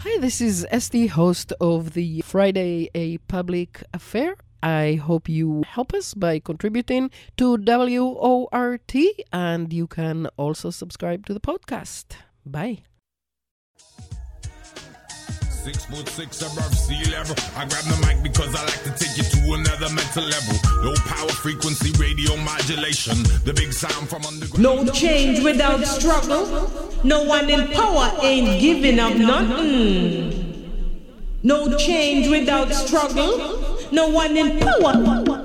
Hi, this is Esty, host of the Friday A Public Affair. I hope you help us by contributing to WORT, and you can also subscribe to the podcast. Bye. Six foot six above sea level. I grab the mic because I like to take you to another mental level. Low power frequency radio modulation. The big sound from underground. No change without struggle. No one in power ain't giving up nothing. No change without struggle. No one in power.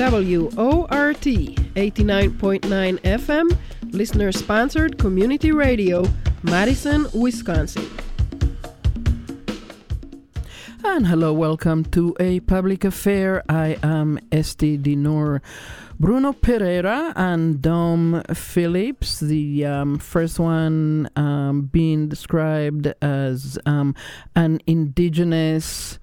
WORT 89.9 FM, listener sponsored community radio, Madison, Wisconsin. And hello, welcome to a public affair. I am Esty Dinur. Bruno Pereira and Dom Phillips, the um, first one um, being described as um, an indigenous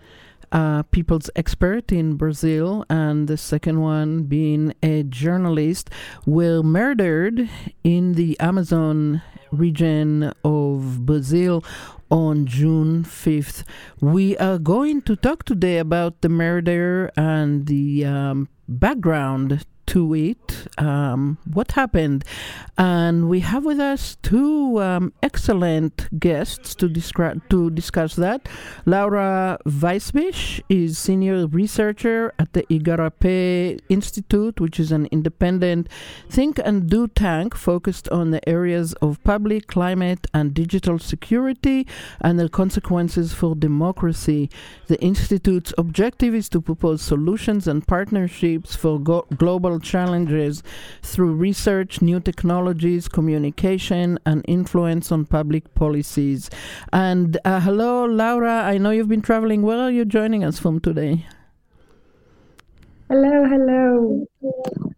uh, people's expert in Brazil, and the second one being a journalist, were murdered in the Amazon region of Brazil on June 5th. We are going to talk today about the murder and the um, background to it, um, what happened. And we have with us two um, excellent guests to, descri- to discuss that. Laura Waisbich is senior researcher at the Igarapé Institute, which is an independent think and do tank focused on the areas of public, climate, and digital security and the consequences for democracy. The Institute's objective is to propose solutions and partnerships for go- global challenges through research, new technologies, communication, and influence on public policies. And uh, hello, Laura. I know you've been traveling. Where are you joining us from today? Hello, hello.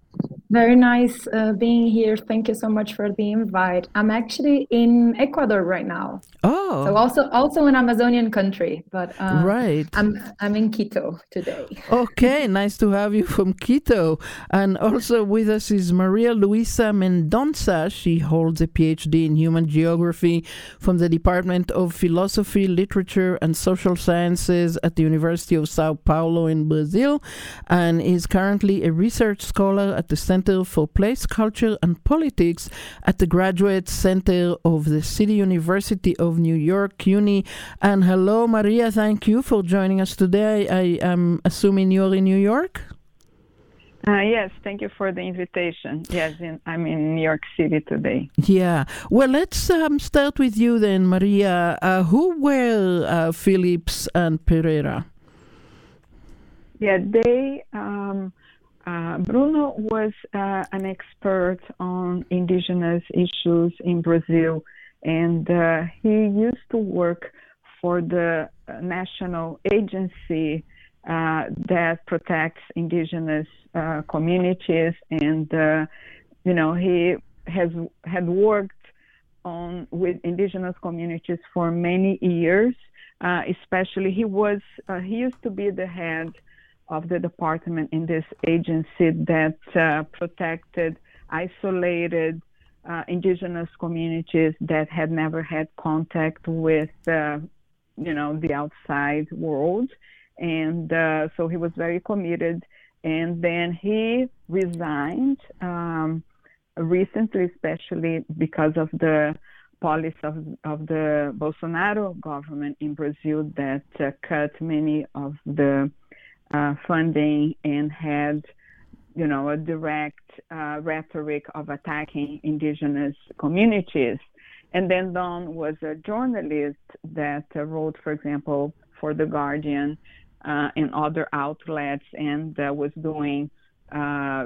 Very nice uh, being here. Thank you so much for the invite. I'm actually in Ecuador right now. Oh, So also also an Amazonian country, but uh, right. I'm I'm in Quito today. Okay, nice to have you from Quito. And also with us is Maria Luisa Mendonça. She holds a PhD in human geography from the Department of Philosophy, Literature, and Social Sciences at the University of Sao Paulo in Brazil, and is currently a research scholar at the Center for Place, Culture, and Politics at the Graduate Center of the City University of New York, CUNY. And hello, Maria. Thank you for joining us today. I am assuming you're in New York. Uh, yes, thank you for the invitation. Yes, in, I'm in New York City today. Yeah. Well, let's um, start with you then, Maria. Uh, who were uh, Phillips and Pereira? Yeah, they. Um, Bruno was uh, an expert on indigenous issues in Brazil, and uh, he used to work for the uh, national agency uh, that protects indigenous uh, communities, and uh, you know he has had worked on with indigenous communities for many years. Uh, especially, he was uh, he used to be the head of the department in this agency that uh, protected isolated uh, indigenous communities that had never had contact with, uh, you know, the outside world. And uh, so he was very committed. And then he resigned um, recently, especially because of the policy of, of the Bolsonaro government in Brazil that uh, cut many of the uh, funding and had, you know, a direct uh, rhetoric of attacking indigenous communities. And then Dom was a journalist that uh, wrote, for example, for The Guardian uh, and other outlets and uh, was doing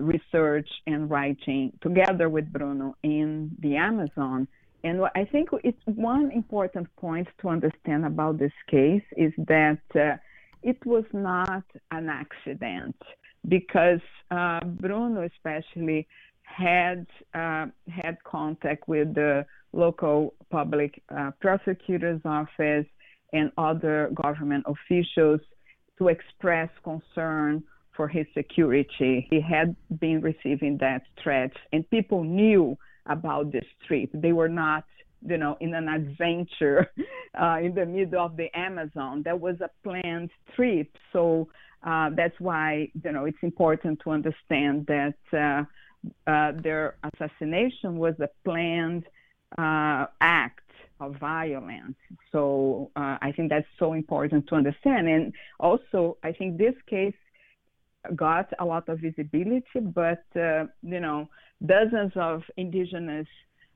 research and writing together with Bruno in the Amazon. And I think it's one important point to understand about this case is that uh, it was not an accident because uh, Bruno especially had uh, had contact with the local public uh, prosecutor's office and other government officials to express concern for his security. He had been receiving that threat, and people knew about this trip. They were not, you know, in an adventure uh, in the middle of the Amazon. That was a planned trip. So uh, that's why, you know, it's important to understand that uh, uh their assassination was a planned uh, act of violence. So uh, I think that's so important to understand. And also, I think this case got a lot of visibility, but you know, dozens of indigenous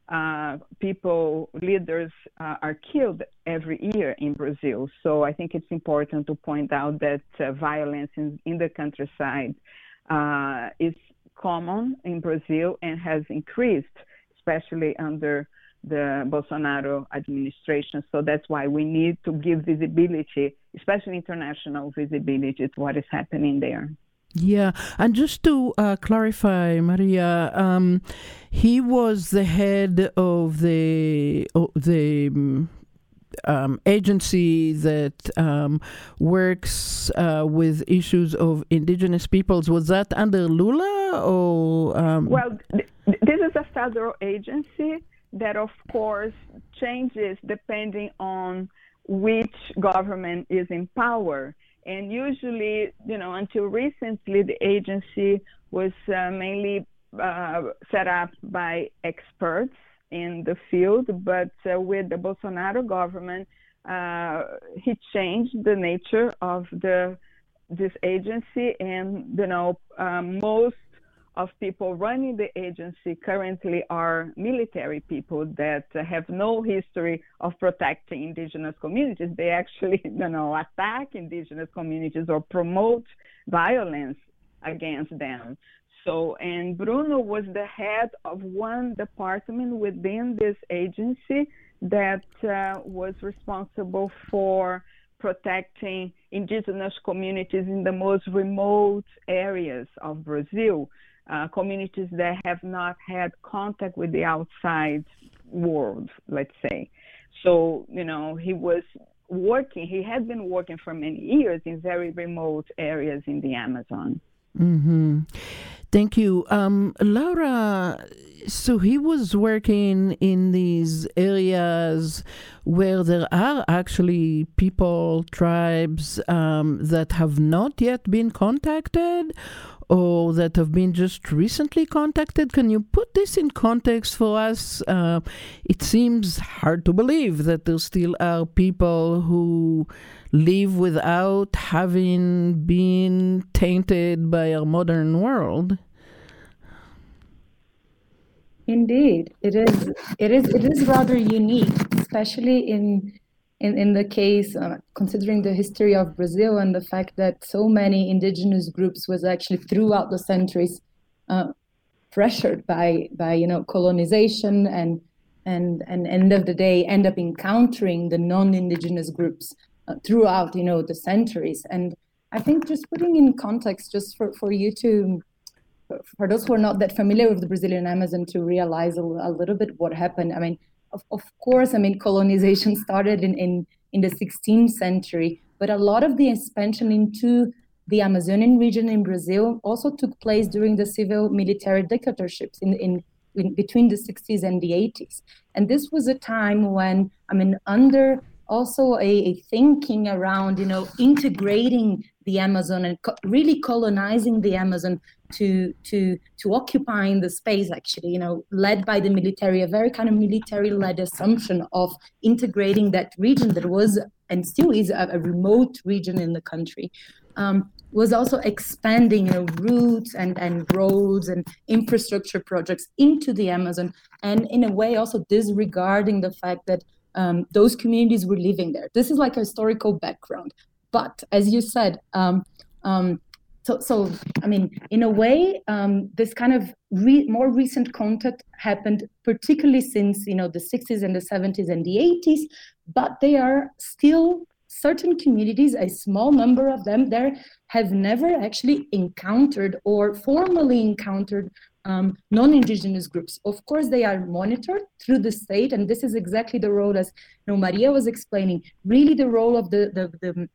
uh, people, leaders uh, are killed every year in Brazil. So I think it's important to point out that uh, violence in, in, the countryside uh, is common in Brazil and has increased, especially under the Bolsonaro administration. So that's why we need to give visibility, especially international visibility, to what is happening there. Yeah, and just to uh, clarify, Maria, um, he was the head of the the um, um, agency that um, works uh, with issues of indigenous peoples. Was that under Lula or? Um? Well, th- this is a federal agency that, of course, changes depending on which government is in power. And usually, you know, until recently, the agency was uh, mainly uh, set up by experts in the field, but uh, with the Bolsonaro government, uh, he changed the nature of the this agency, and you know, um, most of people running the agency currently are military people that have no history of protecting indigenous communities. They actually, you know, attack indigenous communities or promote violence against them. So, and Bruno was the head of one department within this agency that uh, was responsible for protecting indigenous communities in the most remote areas of Brazil uh, communities that have not had contact with the outside world, let's say. So, you know, he was working, he had been working for many years in very remote areas in the Amazon. Mm-hmm. Thank you. Um, Laura, so he was working in these areas where there are actually people, tribes um, that have not yet been contacted, or that have been just recently contacted. Can you put this in context for us? Uh, it seems hard to believe that there still are people who live without having been tainted by our modern world. Indeed, it is. It is. It is rather unique, especially in in, in the case, uh, considering the history of Brazil and the fact that so many indigenous groups was actually throughout the centuries uh, pressured by by you know colonization and and and end of the day end up encountering the non-indigenous groups Uh, throughout you know the centuries and I think just putting in context just for, for you to for those who are not that familiar with the Brazilian Amazon to realize a, a little bit what happened. I mean, of, of course, I mean, colonization started in, in, in the 16th century, but a lot of the expansion into the Amazonian region in Brazil also took place during the civil military dictatorships in, in between the 60s and the 80s. And this was a time when, I mean, under also a, a thinking around, you know, integrating the Amazon and co- really colonizing the Amazon to to to occupying the space actually you know led by the military a very kind of military led assumption of integrating that region that was and still is a, a remote region in the country um, was also expanding you know routes and and roads and infrastructure projects into the amazon and in a way also disregarding the fact that um, those communities were living there this is like a historical background but as you said um, um, so, so I mean, in a way, um, this kind of re- more recent contact happened, particularly since you know the 60s and the 70s and the 80s. But they are still certain communities, a small number of them, there have never actually encountered or formally encountered um, non-indigenous groups. Of course, they are monitored through the state, and this is exactly the role, as you know, Maria was explaining. Really, the role of the the, the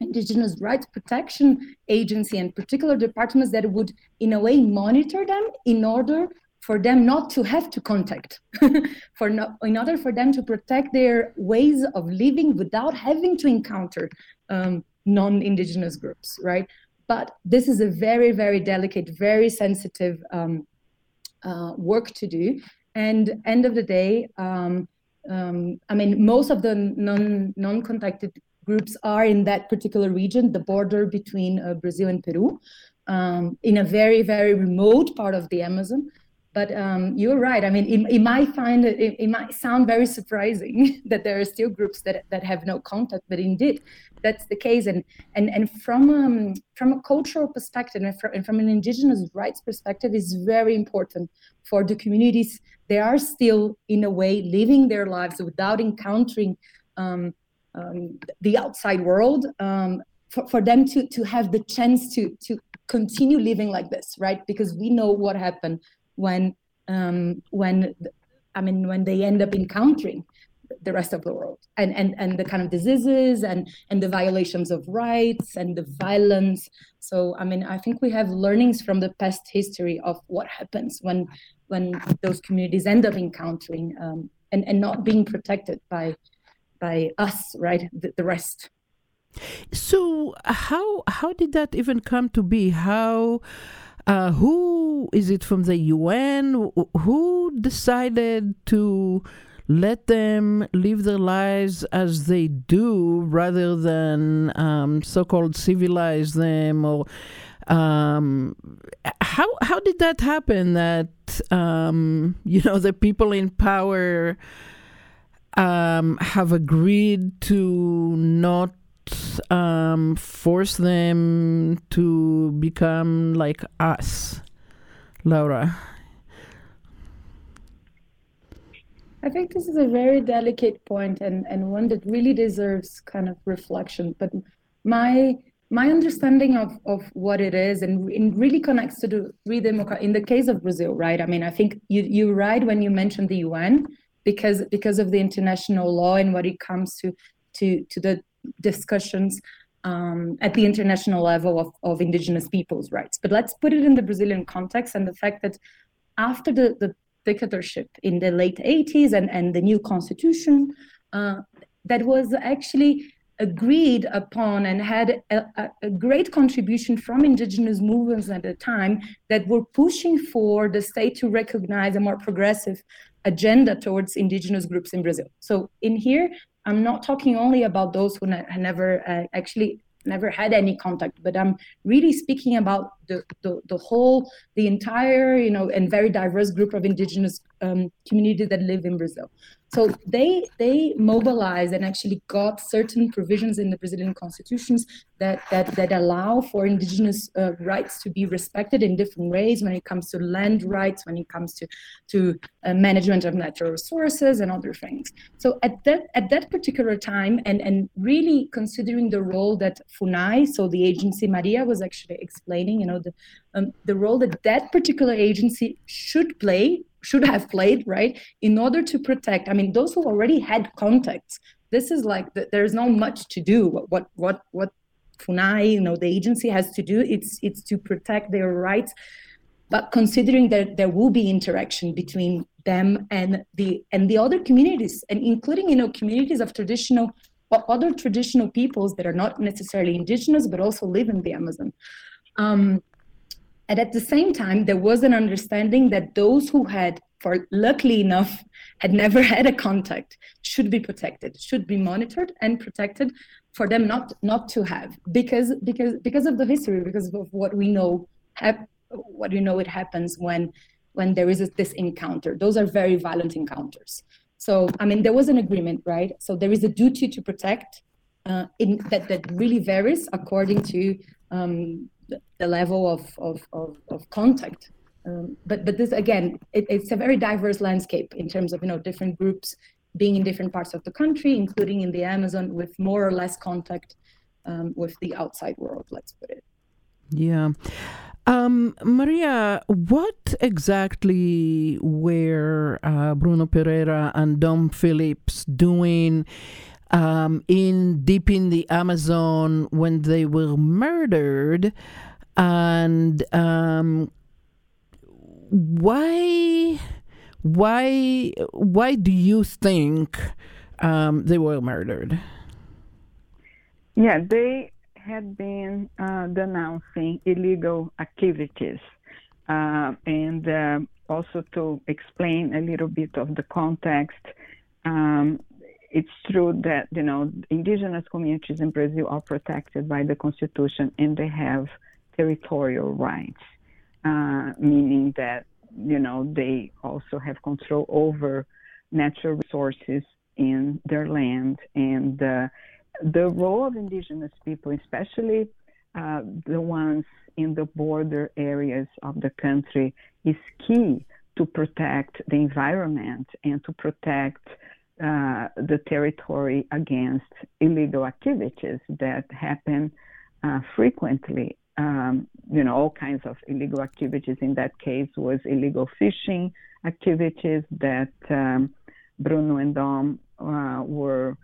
indigenous rights protection agency and particular departments that would in a way monitor them in order for them not to have to contact for not, in order for them to protect their ways of living without having to encounter um, non-indigenous groups right but this is a very very delicate very sensitive um, uh, work to do. And end of the day um, um i mean most of the non non-contacted groups are in that particular region the border between uh, brazil and peru um, in a very very remote part of the amazon but um, you're right. I mean, it, it might find it, it, might sound very surprising that there are still groups that, that have no contact, but indeed, that's the case. And and and from um, from a cultural perspective and from, and from an indigenous rights perspective, is very important for the communities. They are still, in a way, living their lives without encountering um, um the outside world. Um, for, for them to to have the chance to to continue living like this, right? Because we know what happened when um, when I mean when they end up encountering the rest of the world and and and the kind of diseases and and the violations of rights and the violence. So i mean i think we have learnings from the past history of what happens when when those communities end up encountering um, and and not being protected by by us right? The, the rest. So how how did that even come to be? How uh, who is it from the UN? Who decided to let them live their lives as they do rather than um, so-called civilize them or um, how how did that happen that um, you know the people in power um, have agreed to not um, force them to become like us, Laura? I think this is a very delicate point and, and one that really deserves kind of reflection. But my my understanding of, of what it is and it really connects to the redemocrat in the case of Brazil, right? I mean, I think you you're right when you mentioned the UN because because of the international law and what it comes to to to the discussions um, at the international level of, of indigenous peoples' rights. But let's put it in the Brazilian context and the fact that after the, the dictatorship in the late 80s and, and the new constitution, uh, that was actually agreed upon and had a, a, great contribution from indigenous movements at the time that were pushing for the state to recognize a more progressive agenda towards indigenous groups in Brazil. So in here, I'm not talking only about those who ne- never uh, actually never had any contact, but I'm really speaking about the, the, the whole, the entire, you know, and very diverse group of indigenous um, community that live in Brazil. So they they mobilized and actually got certain provisions in the Brazilian constitutions that that that allow for indigenous uh, rights to be respected in different ways when it comes to land rights, when it comes to to uh, management of natural resources and other things. So at that at that particular time, and and really considering the role that FUNAI, so the agency Maria was actually explaining, you know, the um, the role that that particular agency should play should have played right in order to protect i mean those who already had contacts this is like the, there's not much to do. What what what what funai you know the agency has to do it's it's to protect their rights. But considering that there will be interaction between them and the and the other communities and including you know communities of traditional other traditional peoples that are not necessarily indigenous but also live in the amazon. Um, and at the same time, there was an understanding that those who had, for luckily enough, had never had a contact should be protected, should be monitored and protected for them not not to have because because because of the history, because of what we know hap- what we know it happens when when there is this encounter. Those are very violent encounters. So I mean, there was an agreement, right? So there is a duty to protect uh, in, that that really varies according to um, the, level of, of, of, of contact. Um, but but this again, it, it's a very diverse landscape in terms of you know different groups being in different parts of the country, including in the Amazon, with more or less contact um, with the outside world. Let's put it. Yeah. Um, Maria, what exactly were uh, Bruno Pereira and Dom Phillips doing um, in deep in the Amazon when they were murdered, and um, why why why do you think um, they were murdered? Yeah, they had been uh, denouncing illegal activities, uh, and uh, also to explain a little bit of the context. Um, it's true that you know indigenous communities in Brazil are protected by the constitution and they have territorial rights, uh, meaning that you know they also have control over natural resources in their land. And uh, the role of indigenous people, especially uh, the ones in the border areas of the country, is key to protect the environment and to protect uh, the territory against illegal activities that happen uh, frequently. Um, you know, all kinds of illegal activities. In that case, was illegal fishing activities that um, Bruno and Dom uh, were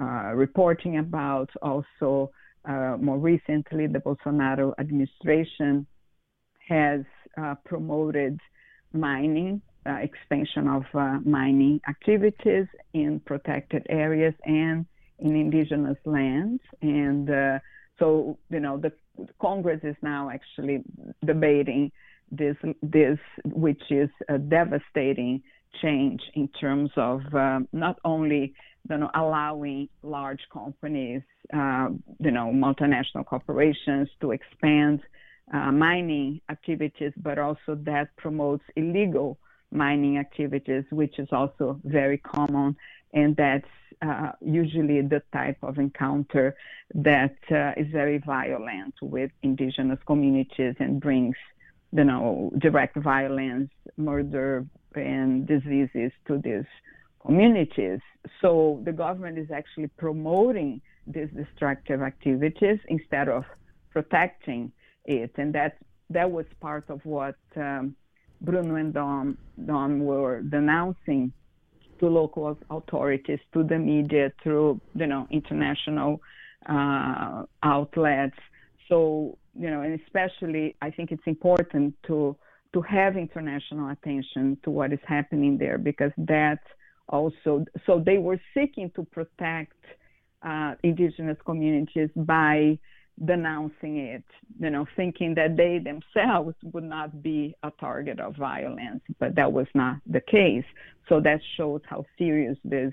uh, reporting about. Also, uh, more recently, the Bolsonaro administration has promoted mining, uh, expansion of uh, mining activities in protected areas and in indigenous lands. And so, you know, the Congress is now actually debating this, this which is a devastating change in terms of um, not only you know, allowing large companies, uh, you know, multinational corporations to expand uh, mining activities, but also that promotes illegal mining activities, which is also very common, and that's uh, usually the type of encounter that uh, is very violent with indigenous communities and brings, you know, direct violence, murder, and diseases to these communities. So the government is actually promoting these destructive activities instead of protecting it, and that that was part of what um, Bruno and Dom, Dom were denouncing to local authorities, to the media, through you know international uh, outlets. So you know, and especially I think it's important to to have international attention to what is happening there because that also so they were seeking to protect uh, indigenous communities by denouncing it you know thinking that they themselves would not be a target of violence but that was not the case. So that shows how serious this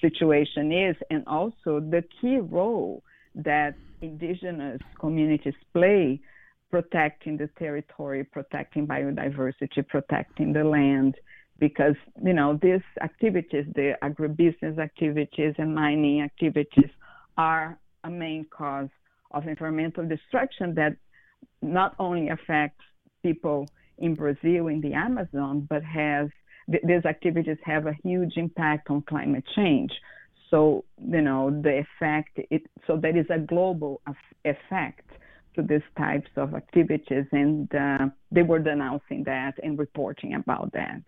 situation is. And also the key role that indigenous communities play protecting the territory, protecting biodiversity, protecting the land, because you know these activities, the agribusiness activities and mining activities, are a main cause of environmental destruction that not only affects people in Brazil in the Amazon, but has th- these activities have a huge impact on climate change. So you know the effect. It, so there is a global effect to these types of activities, and uh, they were denouncing that and reporting about that.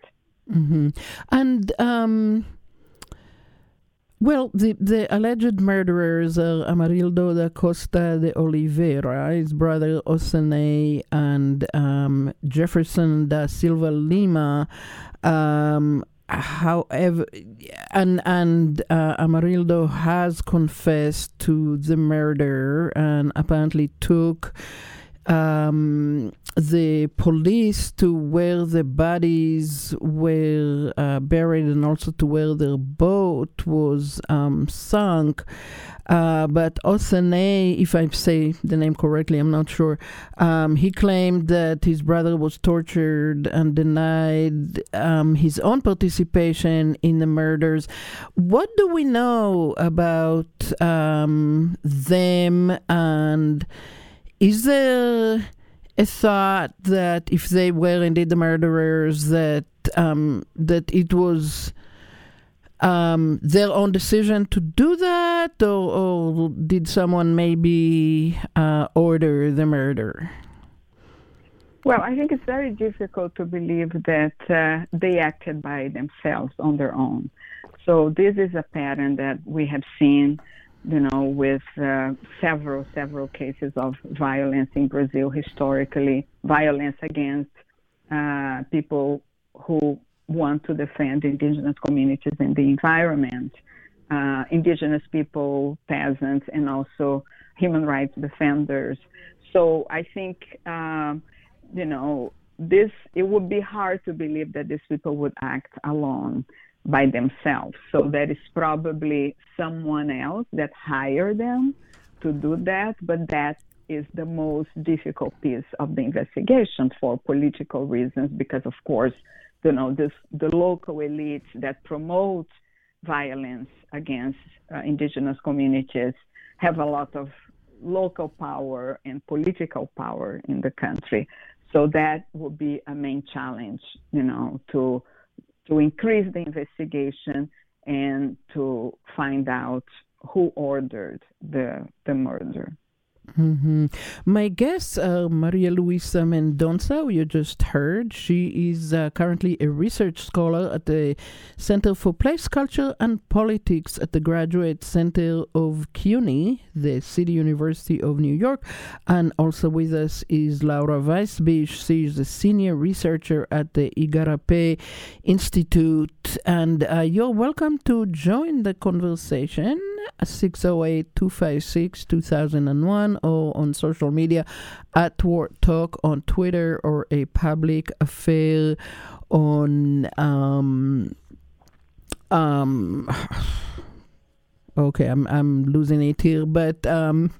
Mm-hmm. And um, well, the the alleged murderers are Amarildo da Costa de Oliveira, his brother Osanay, and um, Jefferson da Silva Lima. Um, however, and and uh, Amarildo has confessed to the murder and apparently took um, the police to where the bodies were uh, buried and also to where their boat was um, sunk. Uh, but Osane, if I say the name correctly, I'm not sure, um, he claimed that his brother was tortured and denied um, his own participation in the murders. What do we know about um, them and is there a thought that if they were indeed the murderers, that um, that it was um, their own decision to do that, or, or did someone maybe uh, order the murder? Well, I think it's very difficult to believe that uh, they acted by themselves on their own. So this is a pattern that we have seen, you know, with uh, several several cases of violence in Brazil historically, violence against uh, people who want to defend indigenous communities and the environment, uh, indigenous people, peasants, and also human rights defenders. So I think, um, you know, this it would be hard to believe that these people would act alone by themselves. So there is probably someone else that hired them to do that, but that is the most difficult piece of the investigation for political reasons, because of course, you know, this, the local elites that promote violence against uh, indigenous communities have a lot of local power and political power in the country. So that would be a main challenge, you know, to to increase the investigation and to find out who ordered the the murder. Mm-hmm. My guest, uh, Maria Luisa Mendonça, you just heard, she is uh, currently a research scholar at the Center for Place, Culture, and Politics at the Graduate Center of CUNY, the City University of New York. And also with us is Laura Waisbich. She is a senior researcher at the Igarapé Institute. And uh, you're welcome to join the conversation. 608 256 2001 or on social media at Ward Talk on Twitter or a public affair on um um okay I'm I'm losing it here but um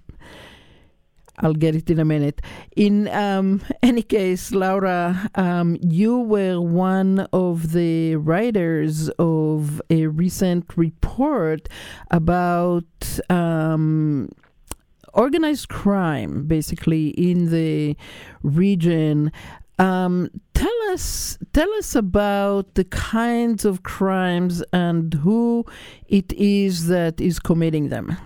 I'll get it in a minute. In um, any case, Laura, um, you were one of the writers of a recent report about um, organized crime, basically in the region. Um, tell us, tell us about the kinds of crimes and who it is that is committing them.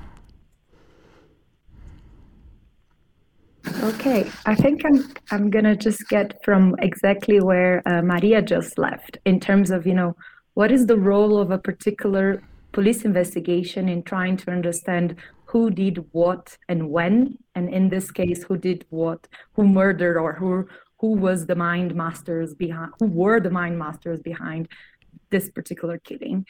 Okay, I think I'm I'm gonna just get from exactly where uh, Maria just left in terms of you know what is the role of a particular police investigation in trying to understand who did what and when, and in this case, who did what, who murdered or who who was the mind masters behind, who were the mind masters behind this particular killing.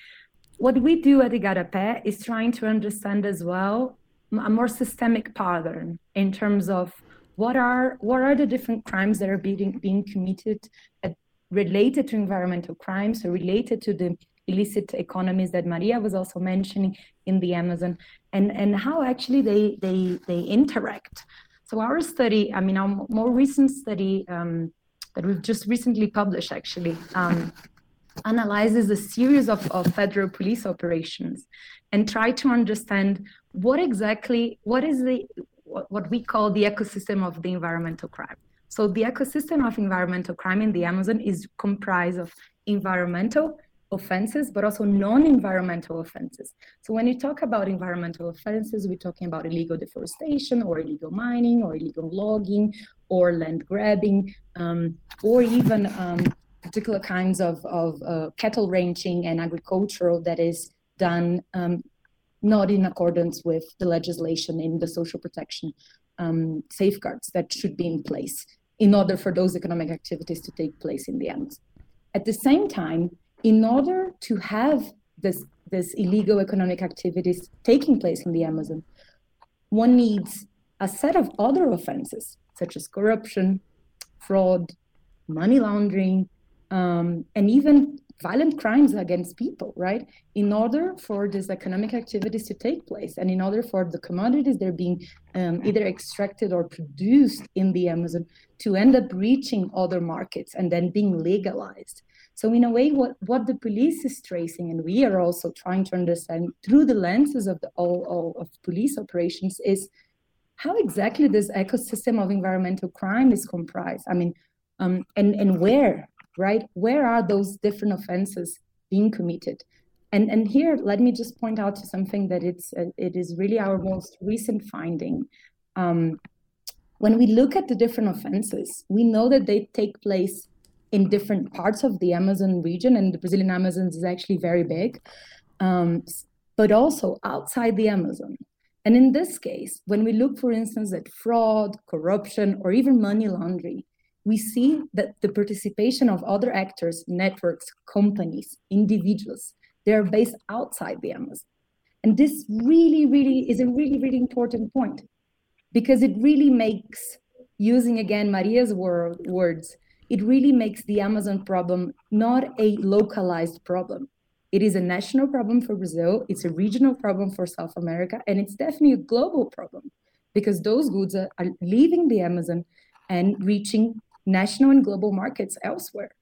What we do at Igarapé is trying to understand as well a more systemic pattern in terms of what are what are the different crimes that are being being committed at, related to environmental crimes or related to the illicit economies that Maria was also mentioning in the Amazon and and how actually they they they interact. So our study, I mean, our more recent study um, that we've just recently published actually um, analyzes a series of, of federal police operations and try to understand what exactly what is the what we call the ecosystem of the environmental crime. So the ecosystem of environmental crime in the Amazon is comprised of environmental offenses, but also non-environmental offenses. So when you talk about environmental offenses, we're talking about illegal deforestation or illegal mining or illegal logging or land grabbing um, or even um, particular kinds of, of uh, cattle ranching and agricultural that is done um, not in accordance with the legislation in the social protection um, safeguards that should be in place in order for those economic activities to take place in the end. At the same time, in order to have this, this illegal economic activities taking place in the Amazon, one needs a set of other offenses such as corruption, fraud, money laundering, um, and even violent crimes against people, right? In order for these economic activities to take place, and in order for the commodities that are being um, either extracted or produced in the Amazon to end up reaching other markets and then being legalized. So in a way, what, what the police is tracing, and we are also trying to understand through the lenses of the all, all of police operations, is how exactly this ecosystem of environmental crime is comprised. I mean, um, and and where right? Where are those different offenses being committed? And, and here, let me just point out to something that it's uh, it is really our most recent finding. Um, when we look at the different offenses, we know that they take place in different parts of the Amazon region, and the Brazilian Amazon is actually very big, um, but also outside the Amazon. And in this case, when we look, for instance, at fraud, corruption, or even money laundering, we see that the participation of other actors, networks, companies, individuals, they are based outside the Amazon. And this really, really is a really, really important point because it really makes, using again Maria's word, words, it really makes the Amazon problem not a localized problem. It is a national problem for Brazil, it's a regional problem for South America, and it's definitely a global problem because those goods are, are leaving the Amazon and reaching national and global markets elsewhere.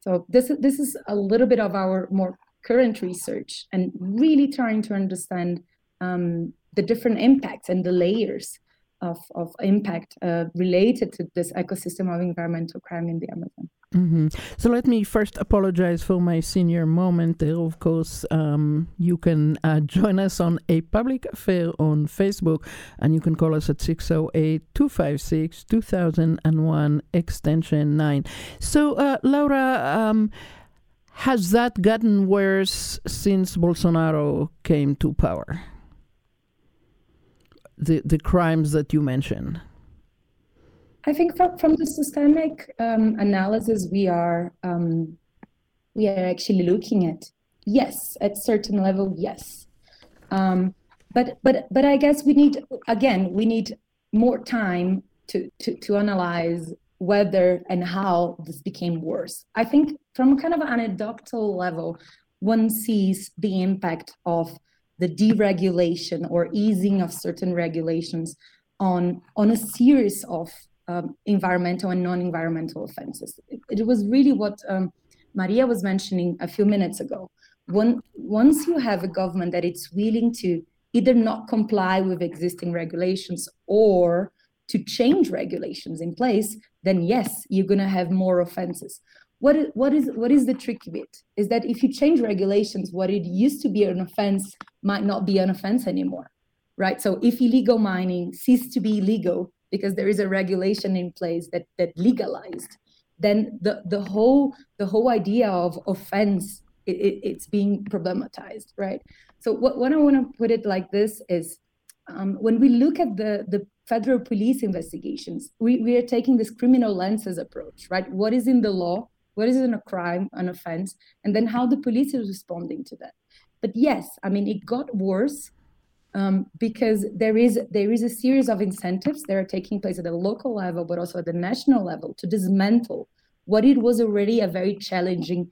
So this, this is a little bit of our more current research and really trying to understand um, the different impacts and the layers of, of impact uh, related to this ecosystem of environmental crime in the Amazon. Mm-hmm. So let me first apologize for my senior moment. Of course, um, you can uh, join us on a public affair on Facebook, and you can call us at 608 256 2001 extension 9. So, uh, Laura, um, has that gotten worse since Bolsonaro came to power? The, the crimes that you mentioned? I think from, from the systemic um, analysis we are um, we are actually looking at yes at certain level yes um, but but but I guess we need again we need more time to to to analyze whether and how this became worse. I think from kind of anecdotal level, one sees the impact of the deregulation or easing of certain regulations on on a series of um, environmental and non-environmental offenses. It, it was really what um, Maria was mentioning a few minutes ago. Once you have a government that it's willing to either not comply with existing regulations or to change regulations in place, then yes, you're going to have more offenses. What is, what is what is the tricky bit? Is that if you change regulations, what it used to be an offense might not be an offense anymore, right? So if illegal mining ceases to be illegal, because there is a regulation in place that that legalized then the the whole the whole idea of offense it, it, it's being problematized right? So what, what i want to put it like this is um, when we look at the the federal police investigations we, we are taking this criminal lenses approach right? What is in the law? What is in a crime an offense? And then how the police is responding to that. But yes i mean it got worse um, because there is there is a series of incentives that are taking place at the local level, but also at the national level, to dismantle what it was already a very challenging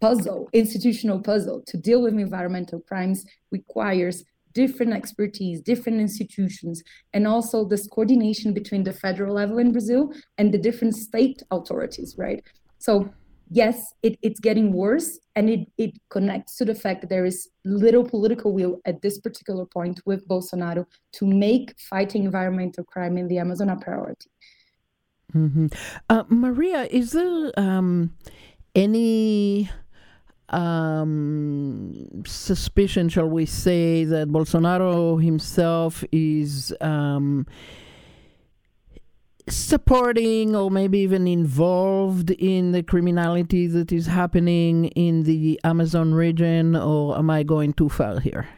puzzle, institutional puzzle. To deal with environmental crimes requires different expertise, different institutions, and also this coordination between the federal level in Brazil and the different state authorities, right? So yes, it, it's getting worse, and it, it connects to the fact that there is little political will at this particular point with Bolsonaro to make fighting environmental crime in the Amazon a priority. Mm-hmm. Uh, Maria, is there um, any um, suspicion, shall we say, that Bolsonaro himself is um, supporting or maybe even involved in the criminality that is happening in the Amazon region, or am I going too far here?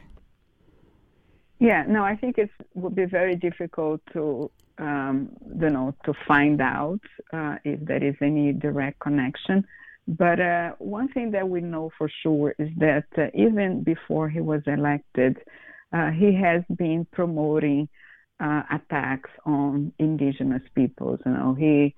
Yeah, no, I think it would be very difficult to, um, you know, to find out uh, if there is any direct connection. But uh, one thing that we know for sure is that uh, even before he was elected, uh, he has been promoting uh, attacks on indigenous peoples. You know, he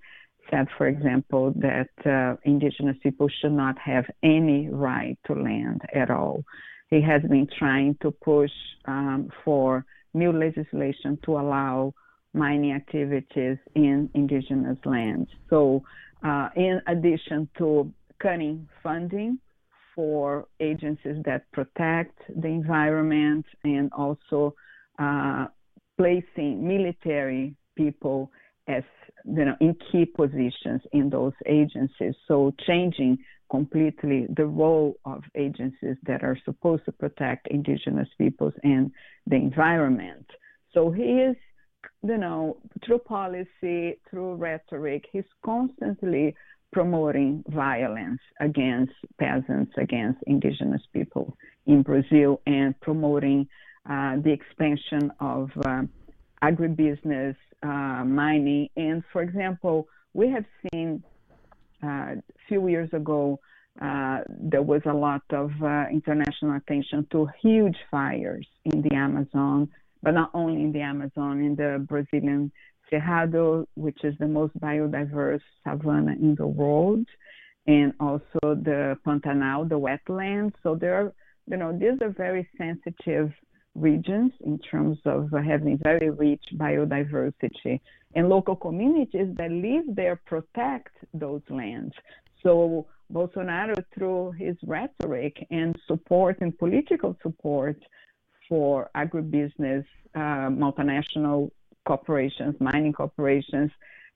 said, for example, that uh, indigenous people should not have any right to land at all. He has been trying to push um, for new legislation to allow mining activities in indigenous lands. So, uh, in addition to cutting funding for agencies that protect the environment and also uh, placing military people as you know in key positions in those agencies. So changing completely the role of agencies that are supposed to protect indigenous peoples and the environment. So he is you know, through policy, through rhetoric, he's constantly promoting violence against peasants, against indigenous people in Brazil, and promoting the expansion of uh, agribusiness, uh, mining. And for example, we have seen uh, a few years ago, uh, there was a lot of uh, international attention to huge fires in the Amazon, but not only in the Amazon, in the Brazilian Cerrado, which is the most biodiverse savanna in the world, and also the Pantanal, the wetlands. So there are, you know, these are very sensitive regions in terms of having very rich biodiversity. And local communities that live there protect those lands. So Bolsonaro, through his rhetoric and support and political support for agribusiness, uh, multinational corporations, mining corporations,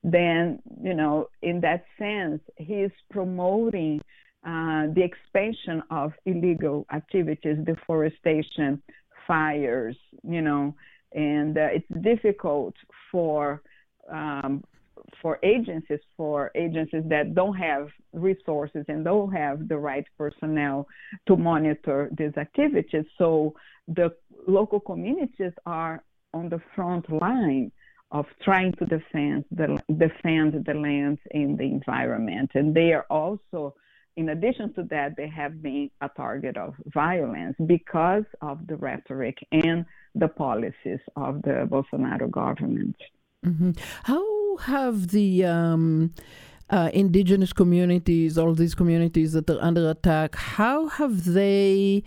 then, you know, in that sense, he is promoting uh, the expansion of illegal activities, deforestation, fires, you know, and uh, it's difficult for um, for agencies for agencies that don't have resources and don't have the right personnel to monitor these activities. So the local communities are on the front line of trying to defend the defend the land and the environment, and they are also in addition to that, they have been a target of violence because of the rhetoric and the policies of the Bolsonaro government. Mm-hmm. How have the um, uh, indigenous communities, all these communities that are under attack, how have they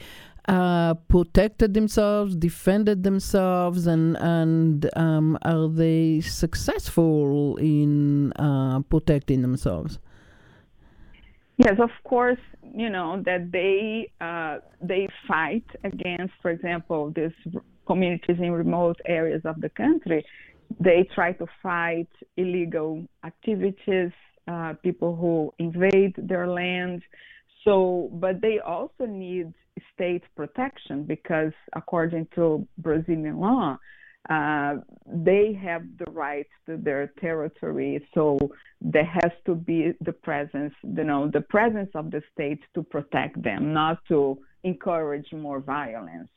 uh, protected themselves, defended themselves, and and um, are they successful in uh, protecting themselves? Yes, of course, you know that they uh, they fight against, for example, these communities in remote areas of the country. They try to fight illegal activities, uh, people who invade their land. So, but they also need state protection because, according to Brazilian law, uh, they have the right to their territory. So there has to be the presence, you know, the presence of the state to protect them, not to encourage more violence.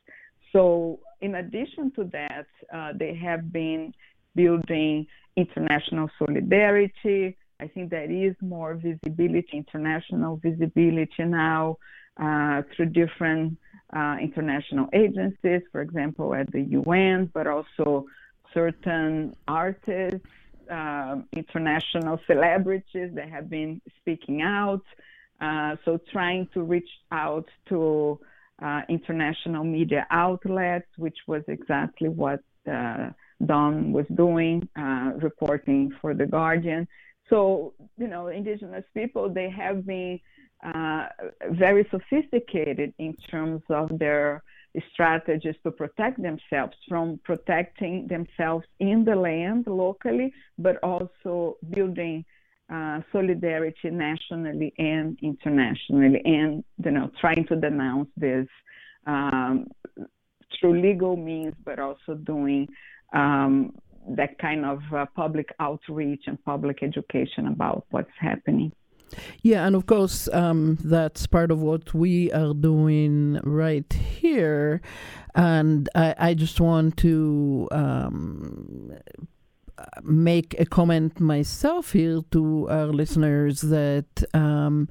So in addition to that, uh, they have been building international solidarity. I think there is more visibility, international visibility now uh, through different uh, international agencies, for example, at the UN, but also certain artists, uh, international celebrities that have been speaking out. Uh, so, trying to reach out to uh, international media outlets, which was exactly what uh, Dom was doing, uh, reporting for The Guardian. So, you know, indigenous people, they have been uh, very sophisticated in terms of their strategies to protect themselves from protecting themselves in the land locally, but also building uh, solidarity nationally and internationally, and you know trying to denounce this um, through legal means, but also doing um, that kind of uh, public outreach and public education about what's happening. Yeah, and of course, um, that's part of what we are doing right here. And I, I just want to um, make a comment myself here to our listeners that, um,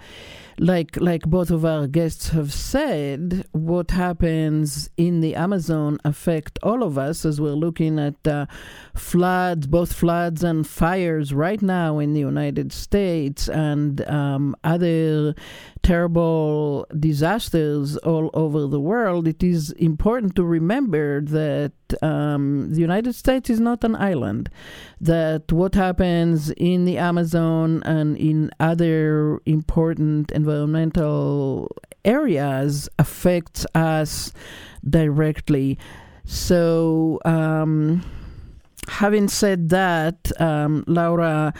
like like both of our guests have said, what happens in the Amazon affect all of us as we're looking at uh, floods, both floods and fires right now in the United States and um, other terrible disasters all over the world, it is important to remember that um, the United States is not an island. That what happens in the Amazon and in other important environmental areas affects us directly. So, um, having said that, um, Laura,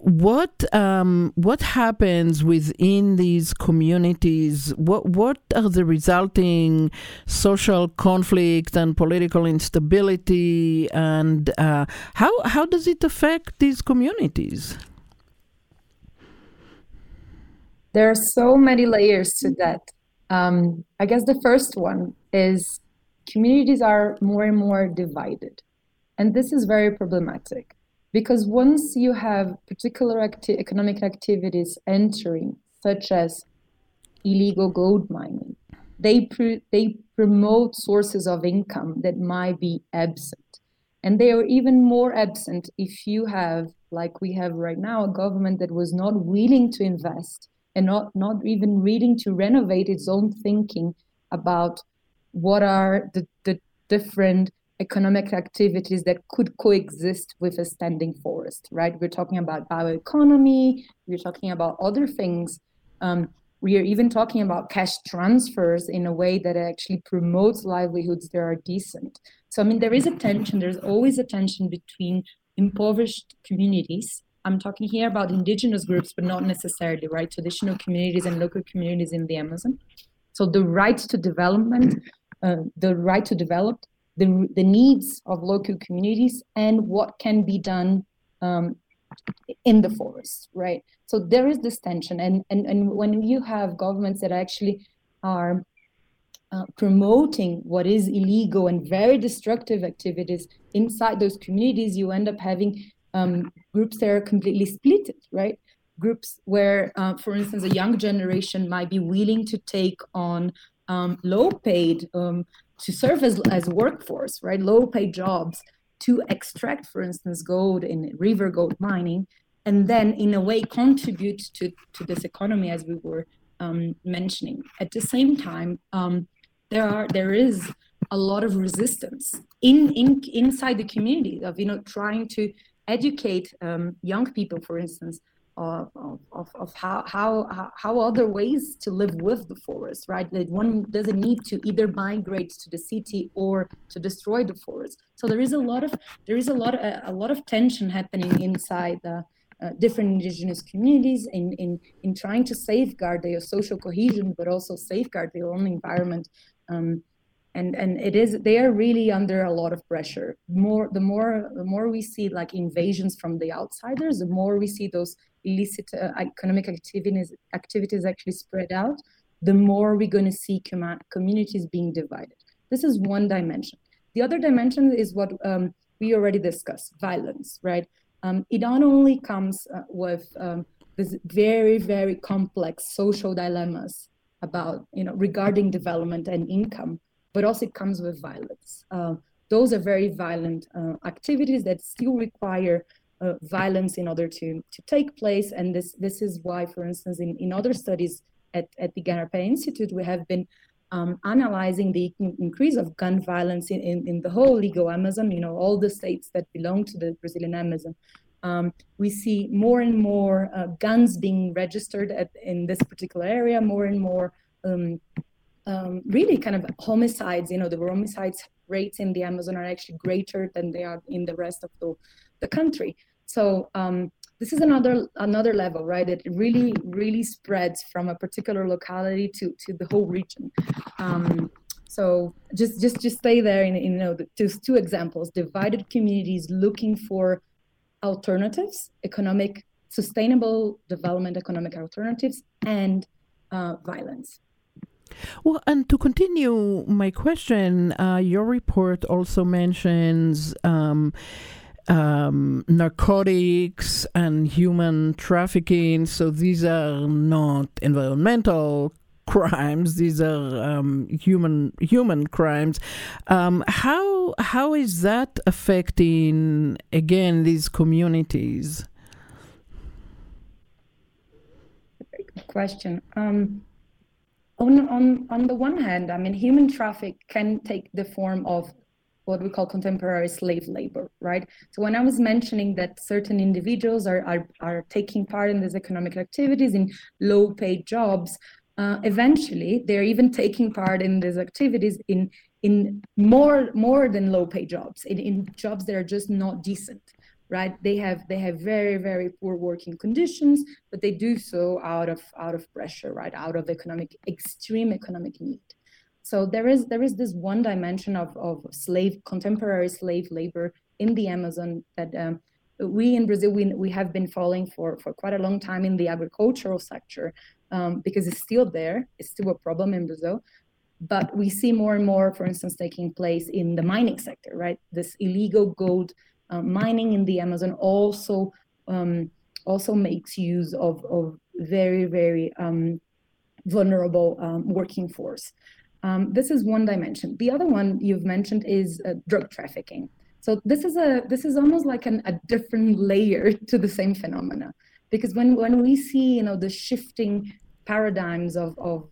what um, what happens within these communities? What what are the resulting social conflict and political instability, and uh, how how does it affect these communities? There are so many layers to that. Um, I guess the first one is communities are more and more divided, and this is very problematic because once you have particular acti- economic activities entering, such as illegal gold mining, they pr- they promote sources of income that might be absent, and they are even more absent if you have, like we have right now, a government that was not willing to invest and not not even willing to renovate its own thinking about what are the, the different economic activities that could coexist with a standing forest, right? We're talking about bioeconomy, we're talking about other things. Um, we are even talking about cash transfers in a way that actually promotes livelihoods that are decent. So, I mean, there is a tension, there's always a tension between impoverished communities. I'm talking here about indigenous groups, but not necessarily, right? Traditional communities and local communities in the Amazon. So, the right to development, uh, the right to develop the, the needs of local communities and what can be done um, in the forest, right? So there is this tension, and and and when you have governments that actually are uh, promoting what is illegal and very destructive activities inside those communities, you end up having um, groups that are completely split, right? Groups where, uh, for instance, a young generation might be willing to take on um, low-paid um, to serve as, as workforce, right? Low paid jobs to extract, for instance, gold in river gold mining, and then in a way contribute to, to this economy as we were um, mentioning. At the same time, um, there are there is a lot of resistance in, in inside the community of you know trying to educate um, young people, for instance, of, of, of how, how, how other ways to live with the forest, right? That one doesn't need to either migrate to the city or to destroy the forest. So there is a lot of there is a lot a, lot of tension happening inside the uh, different indigenous communities in, in in trying to safeguard their social cohesion, but also safeguard their own environment. Um, and and it is they are really under a lot of pressure more the more the more we see like invasions from the outsiders the more we see those illicit uh, economic activities activities actually spread out the more we're going to see com- communities being divided. This is one dimension. The other dimension is what um, we already discussed violence right? Um, it not only comes uh, with um, this very very complex social dilemmas about you know regarding development and income but also it comes with violence. Uh, those are very violent uh, activities that still require uh, violence in order to, to take place. And this, this is why, for instance, in, in other studies at, at the Igarapé Institute, we have been um, analyzing the increase of gun violence in, in, in, the whole legal Amazon, you know, all the states that belong to the Brazilian Amazon. Um, we see more and more uh, guns being registered at, in this particular area, more and more um, um, really kind of homicides, you know, the homicides rates in the Amazon are actually greater than they are in the rest of the, the country. So um, this is another another level, right? It really really spreads from a particular locality to to the whole region. Um, so just just just stay there in, in you know those two examples: divided communities looking for alternatives, economic sustainable development, economic alternatives, and uh, violence. Well, and to continue my question, uh, your report also mentions um, um, narcotics and human trafficking. So these are not environmental crimes; these are um, human human crimes. Um, how how is that affecting again these communities? Question. Um, on, on, on the one hand, I mean, human traffic can take the form of what we call contemporary slave labor, right? So when I was mentioning that certain individuals are, are, are taking part in these economic activities in low paid jobs, uh, eventually they're even taking part in these activities in, in more, more than low paid jobs, in, in jobs that are just not decent. right? They have they have very very poor working conditions, but they do so out of out of pressure, right? Out of economic extreme economic need. So there is there is this one dimension of of slave contemporary slave labor in the Amazon that um, we in Brazil we, we have been following for for quite a long time in the agricultural sector um, because it's still there. It's still a problem in Brazil. But we see more and more, for instance, taking place in the mining sector, right? This illegal gold uh, mining in the Amazon also um, also makes use of, of very, very um, vulnerable um, working force. Um, this is one dimension. The other one you've mentioned is uh, drug trafficking. So this is a this is almost like an, a different layer to the same phenomena, because when when we see you know the shifting paradigms of, of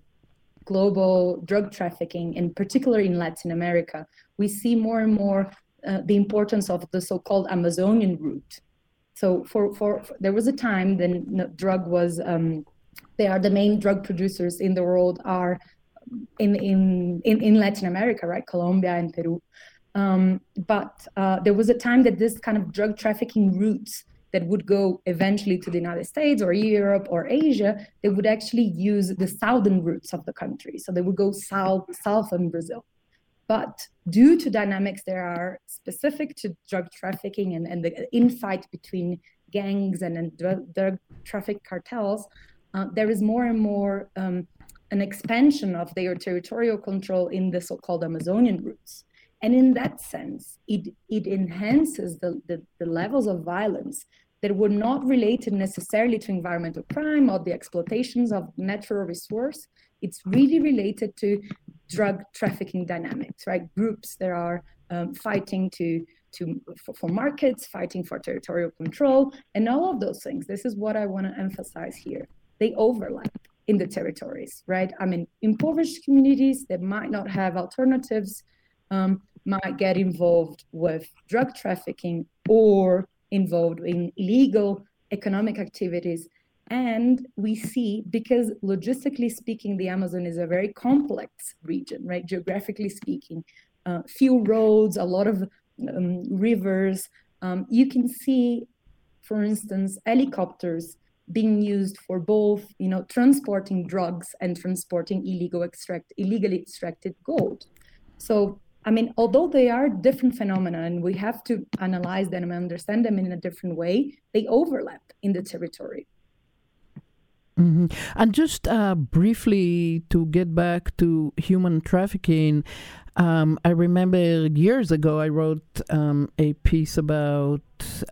global drug trafficking, in particular in Latin America, we see more and more uh, the importance of the so-called Amazonian route. So for, for, for there was a time when drug was um, they are the main drug producers in the world are in in in, in Latin America, right? Colombia and Peru. Um, but uh, there was a time that this kind of drug trafficking routes that would go eventually to the United States or Europe or Asia, they would actually use the southern routes of the country. So they would go south, south in Brazil. But due to dynamics that are specific to drug trafficking and, and the infight between gangs and, and drug, drug traffic cartels, uh, there is more and more um, an expansion of their territorial control in the so-called Amazonian routes. And in that sense, it, it enhances the, the, the levels of violence that were not related necessarily to environmental crime or the exploitations of natural resource. It's really related to drug trafficking dynamics, right? Groups that are um, fighting to to for, for, markets, fighting for territorial control, and all of those things. This is what I want to emphasize here. They overlap in the territories, right? I mean, impoverished communities that might not have alternatives um, might get involved with drug trafficking or involved in illegal economic activities. And we see, because logistically speaking, the Amazon is a very complex region, right? Geographically speaking, uh, few roads, a lot of um, rivers. Um, you can see, for instance, helicopters being used for both, you know, transporting drugs and transporting illegal extract, illegally extracted gold. So I mean, although they are different phenomena and we have to analyze them and understand them in a different way, they overlap in the territory. Mm-hmm. And just uh, briefly to get back to human trafficking, um, I remember years ago I wrote um, a piece about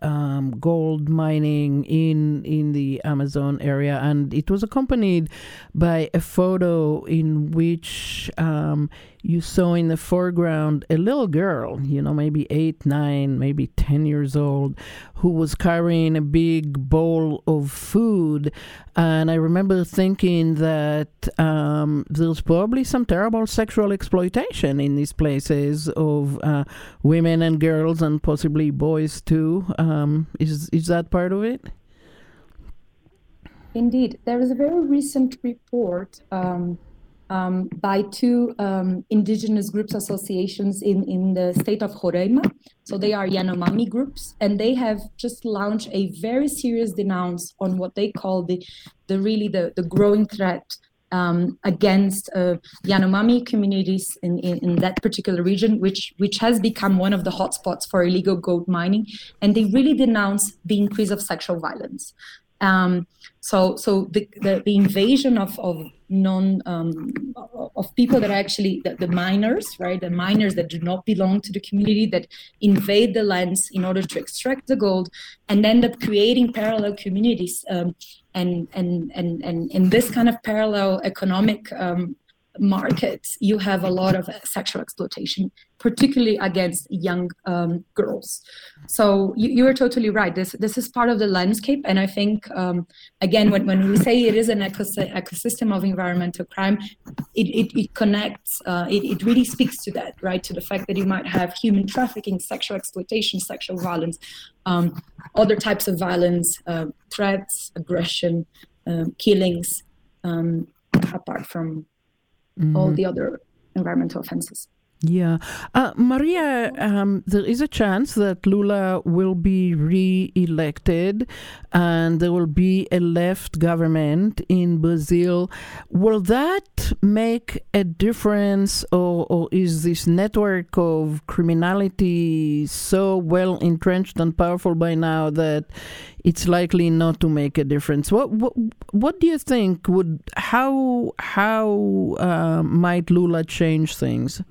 um, gold mining in in the Amazon area, and it was accompanied by a photo in which um, you saw in the foreground a little girl, you know, maybe eight, nine, maybe 10 years old, who was carrying a big bowl of food. And I remember thinking that um, there's probably some terrible sexual exploitation in these places of uh, women and girls and possibly boys too. Um, is, is that part of it? Indeed. There is a very recent report. Um, um, by two um, indigenous groups associations in, in the state of Roraima. So they are Yanomami groups, and they have just launched a very serious denounce on what they call the, the really the, the growing threat um, against uh, Yanomami communities in, in, in, that particular region, which which has become one of the hotspots for illegal gold mining, and they really denounce the increase of sexual violence. Um, so so the, the, the, invasion of, of non um, of people that are actually the, the, miners, right? The miners that do not belong to the community that invade the lands in order to extract the gold and end up creating parallel communities. Um, and, and, and, and in this kind of parallel economic um, markets, you have a lot of sexual exploitation, particularly against young um, girls. So you, you, are totally right. This this is part of the landscape, and I think um, again, when, when we say it is an ecosystem of environmental crime, it it, it connects. Uh, it, it really speaks to that, right? To the fact that you might have human trafficking, sexual exploitation, sexual violence, um, other types of violence, uh, threats, aggression, um, killings, um, apart from mm-hmm. all the other environmental offenses. Yeah. Uh, Maria, um, there is a chance that Lula will be re elected and there will be a left government in Brazil. Will that make a difference, or, or is this network of criminality so well entrenched and powerful by now that it's likely not to make a difference? What, what, what do you think would, how, how uh, might Lula change things?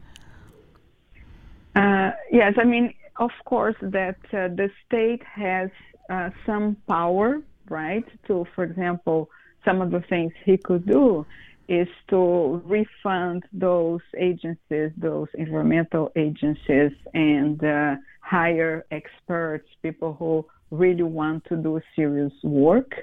Uh, yes, I mean, of course, that uh, the state has uh, some power, right? To, for example, some of the things he could do is to refund those agencies, those environmental agencies, and uh, hire experts, people who really want to do serious work.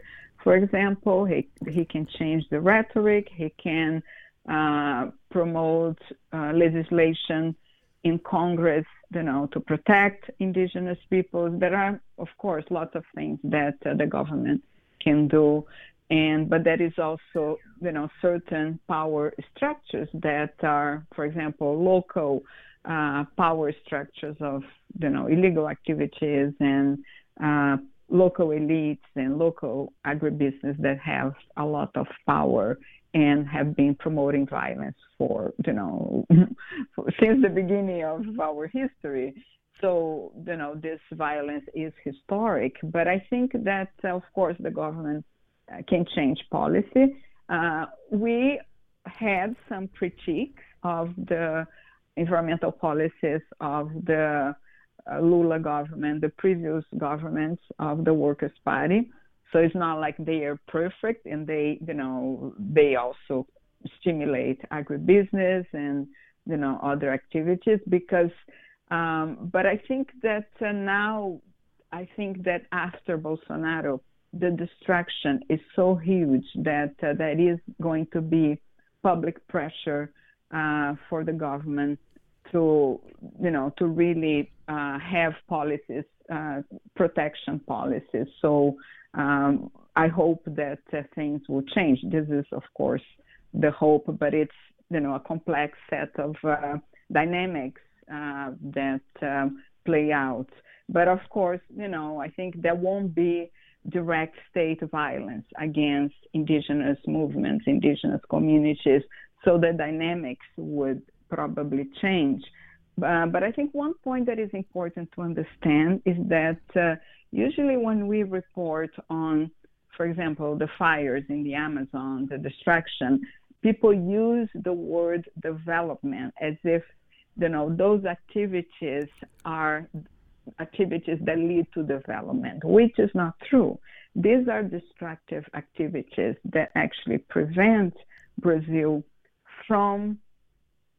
For example, he, he can change the rhetoric, he can uh, promote uh, legislation in Congress, you know, to protect indigenous peoples. There are, of course, lots of things that uh, the government can do, and but there is also, you know, certain power structures that are, for example, local uh, power structures of, you know, illegal activities and uh, local elites and local agribusiness that have a lot of power and have been promoting violence for you know since the beginning of our history so you know this violence is historic but i think that of course the government uh, can change policy uh, we had some critiques of the environmental policies of the uh, Lula government, the previous governments of the Workers' Party. So it's not like they are perfect, and they, you know, they also stimulate agribusiness and you know other activities because. Um, but I think that uh, now, I think that after Bolsonaro, the distraction is so huge that uh, that is going to be public pressure uh, for the government to, you know, to really uh, have policies, uh, protection policies. So um, I hope that uh, things will change. This is, of course, the hope, but it's you know a complex set of uh, dynamics uh, that um, play out. But of course, you know, I think there won't be direct state violence against indigenous movements, indigenous communities, so the dynamics would probably change. Uh, but I think one point that is important to understand is that uh, usually when we report on, for example, the fires in the Amazon, the destruction, people use the word development as if you know those activities are activities that lead to development, which is not true. These are destructive activities that actually prevent Brazil from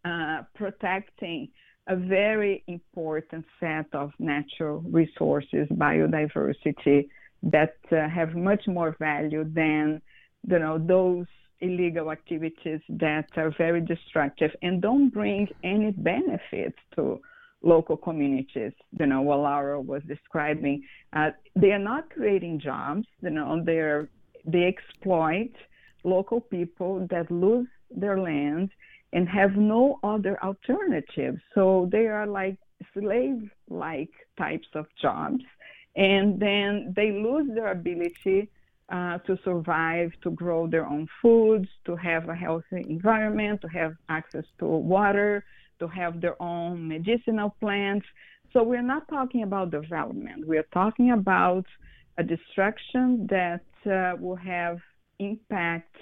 uh, protecting a very important set of natural resources, biodiversity, that uh, have much more value than you know those illegal activities that are very destructive and don't bring any benefits to local communities. You know, what Laura was describing, uh, they are not creating jobs. You know, they're they exploit local people that lose their land and have no other alternative. So they are like slave like types of jobs. And then they lose their ability uh, to survive, to grow their own foods, to have a healthy environment, to have access to water, to have their own medicinal plants. So we're not talking about development. We're talking about a destruction that uh, will have impact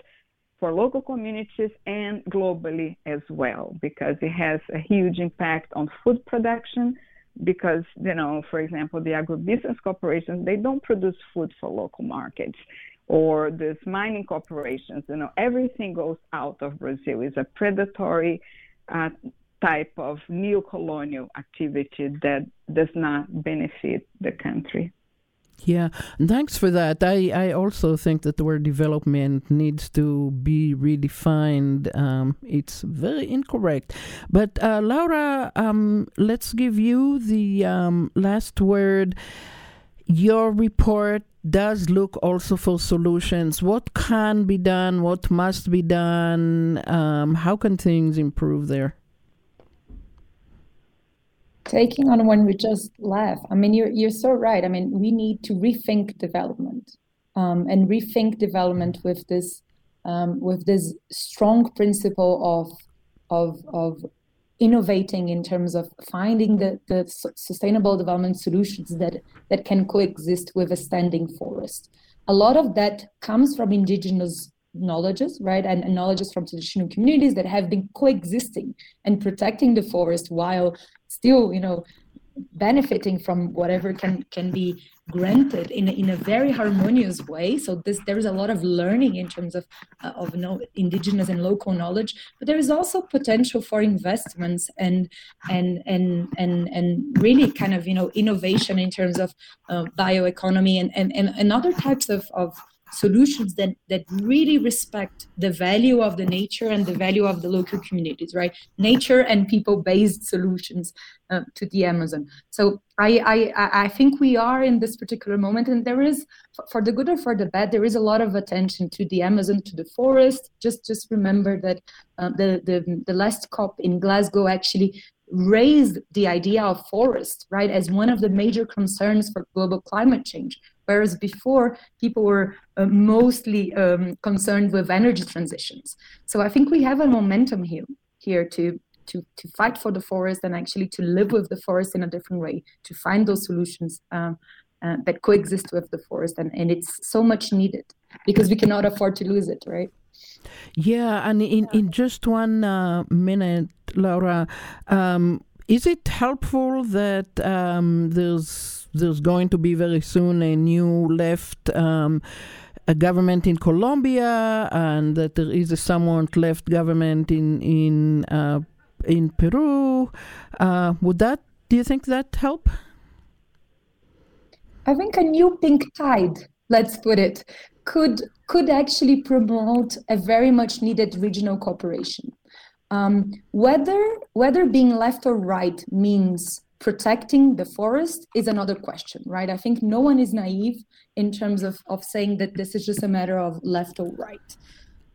for local communities and globally as well, because it has a huge impact on food production. Because, you know, for example, the agribusiness corporations, they don't produce food for local markets. Or these mining corporations, you know, everything goes out of Brazil. It's a predatory uh, type of neo-colonial activity that does not benefit the country. Yeah, thanks for that. I, I also think that the word development needs to be redefined. Um, it's very incorrect. But uh, Laura, um, let's give you the um, last word. Your report does look also for solutions. What can be done? What must be done? Um, how can things improve there? Taking on when we just left, I mean, you're you're so right. I mean, we need to rethink development um, and rethink development with this um, with this strong principle of of of innovating in terms of finding the, the sustainable development solutions that that can coexist with a standing forest. A lot of that comes from indigenous knowledges, right, and, and knowledges from traditional communities that have been coexisting and protecting the forest while still, you know, benefiting from whatever can can be granted in a, in a very harmonious way. So this there is a lot of learning in terms of uh, of know, indigenous and local knowledge but there is also potential for investments and and and and and really kind of you know innovation in terms of uh, bioeconomy and, and and and other types of of solutions that that really respect the value of the nature and the value of the local communities right? Nature and people based solutions uh, to the amazon. So I, I i think we are in this particular moment and there is for the good or for the bad there is a lot of attention to the amazon to the forest. Just just remember that uh, the, the the last cop in glasgow actually raised the idea of forest right as one of the major concerns for global climate change whereas before people were uh, mostly um, concerned with energy transitions. So I think we have a momentum here here to to to fight for the forest and actually to live with the forest in a different way, to find those solutions uh, uh, that coexist with the forest, and and it's so much needed because we cannot afford to lose it, right? Yeah, and in in just one uh, minute, Laura. Um, is it helpful that um, there's there's going to be very soon a new left um, a government in Colombia, and that there is a somewhat left government in in uh, in Peru? Uh, would that do you think that help? I think a new pink tide, let's put it, could could actually promote a very much needed regional cooperation. Um, whether whether being left or right means protecting the forest is another question, right? I think no one is naive in terms of, of saying that this is just a matter of left or right.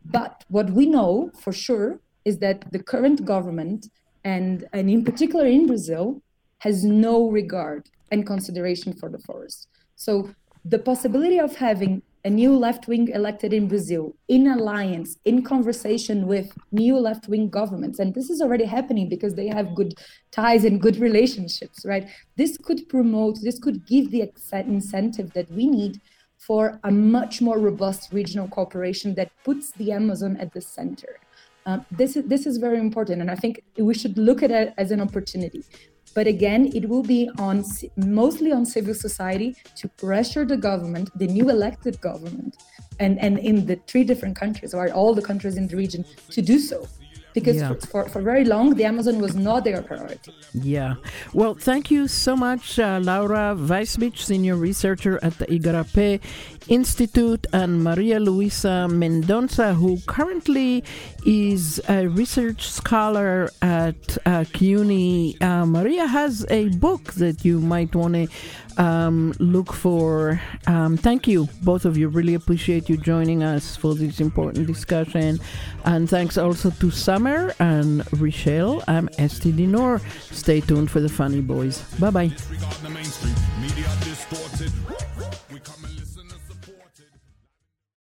But what we know for sure is that the current government, and, and in particular in Brazil, has no regard and consideration for the forest. So the possibility of having a new left wing elected in Brazil in alliance, in conversation with new left wing governments. And this is already happening because they have good ties and good relationships, right? This could promote, this could give the incentive that we need for a much more robust regional cooperation that puts the Amazon at the center. Uh, this is this is very important, and I think we should look at it as an opportunity. But again, it will be on mostly on civil society to pressure the government, the new elected government, and, and in the three different countries or all the countries in the region to do so. Because yeah. for, for, for, very long the amazon was not their priority. Yeah. Well thank you so much uh, laura Waisbich senior researcher at the igarapé institute and maria luisa mendonca who currently is a research scholar at uh, cuny uh, maria has a book that you might want to um, look for. Um, thank you, both of you. Really appreciate you joining us for this important discussion. And thanks also to Summer and Richelle. I'm Esty Dinur. Stay tuned for the Funny Boys. Bye bye.